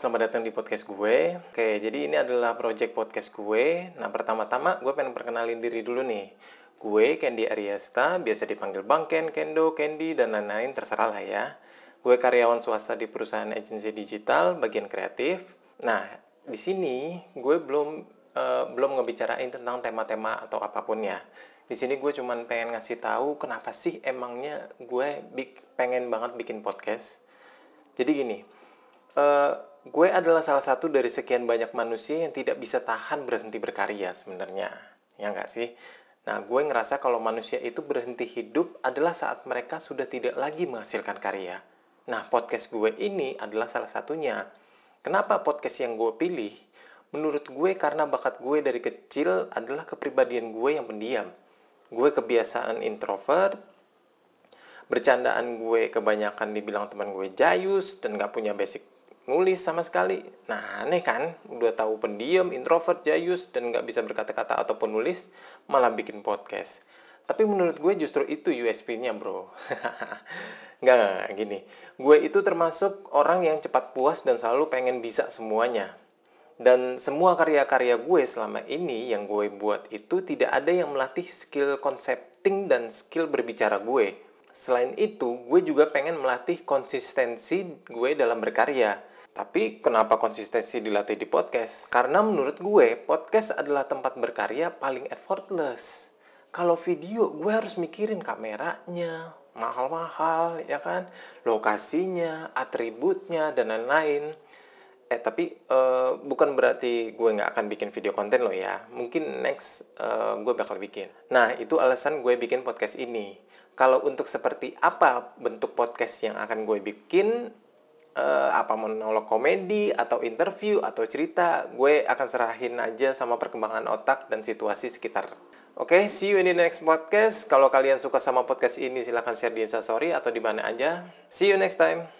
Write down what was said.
selamat datang di podcast gue. Oke, jadi ini adalah project podcast gue. Nah, pertama-tama gue pengen perkenalin diri dulu nih. Gue Candy Ariasta, biasa dipanggil Bang Ken, Kendo, Candy, dan lain-lain, terserah lah ya. Gue karyawan swasta di perusahaan agensi digital, bagian kreatif. Nah, di sini gue belum uh, belum ngebicarain tentang tema-tema atau apa pun ya. Di sini gue cuman pengen ngasih tahu kenapa sih emangnya gue pengen banget bikin podcast. Jadi gini, uh, gue adalah salah satu dari sekian banyak manusia yang tidak bisa tahan berhenti berkarya sebenarnya. Ya nggak sih? Nah, gue ngerasa kalau manusia itu berhenti hidup adalah saat mereka sudah tidak lagi menghasilkan karya. Nah, podcast gue ini adalah salah satunya. Kenapa podcast yang gue pilih? Menurut gue karena bakat gue dari kecil adalah kepribadian gue yang pendiam. Gue kebiasaan introvert, bercandaan gue kebanyakan dibilang teman gue jayus dan gak punya basic nulis sama sekali. Nah, aneh kan? Udah tahu pendiam, introvert, jayus, dan nggak bisa berkata-kata ataupun nulis, malah bikin podcast. Tapi menurut gue justru itu USP-nya, bro. nggak, nggak, gini. Gue itu termasuk orang yang cepat puas dan selalu pengen bisa semuanya. Dan semua karya-karya gue selama ini yang gue buat itu tidak ada yang melatih skill concepting dan skill berbicara gue. Selain itu, gue juga pengen melatih konsistensi gue dalam berkarya tapi kenapa konsistensi dilatih di podcast? Karena menurut gue, podcast adalah tempat berkarya paling effortless. Kalau video, gue harus mikirin kameranya, mahal-mahal, ya kan? Lokasinya, atributnya, dan lain-lain. Eh, tapi uh, bukan berarti gue nggak akan bikin video konten loh ya. Mungkin next uh, gue bakal bikin. Nah, itu alasan gue bikin podcast ini. Kalau untuk seperti apa bentuk podcast yang akan gue bikin, uh, apa monolog komedi atau interview atau cerita gue akan serahin aja sama perkembangan otak dan situasi sekitar Oke, okay, see you in the next podcast. Kalau kalian suka sama podcast ini, silahkan share di Instastory atau di mana aja. See you next time.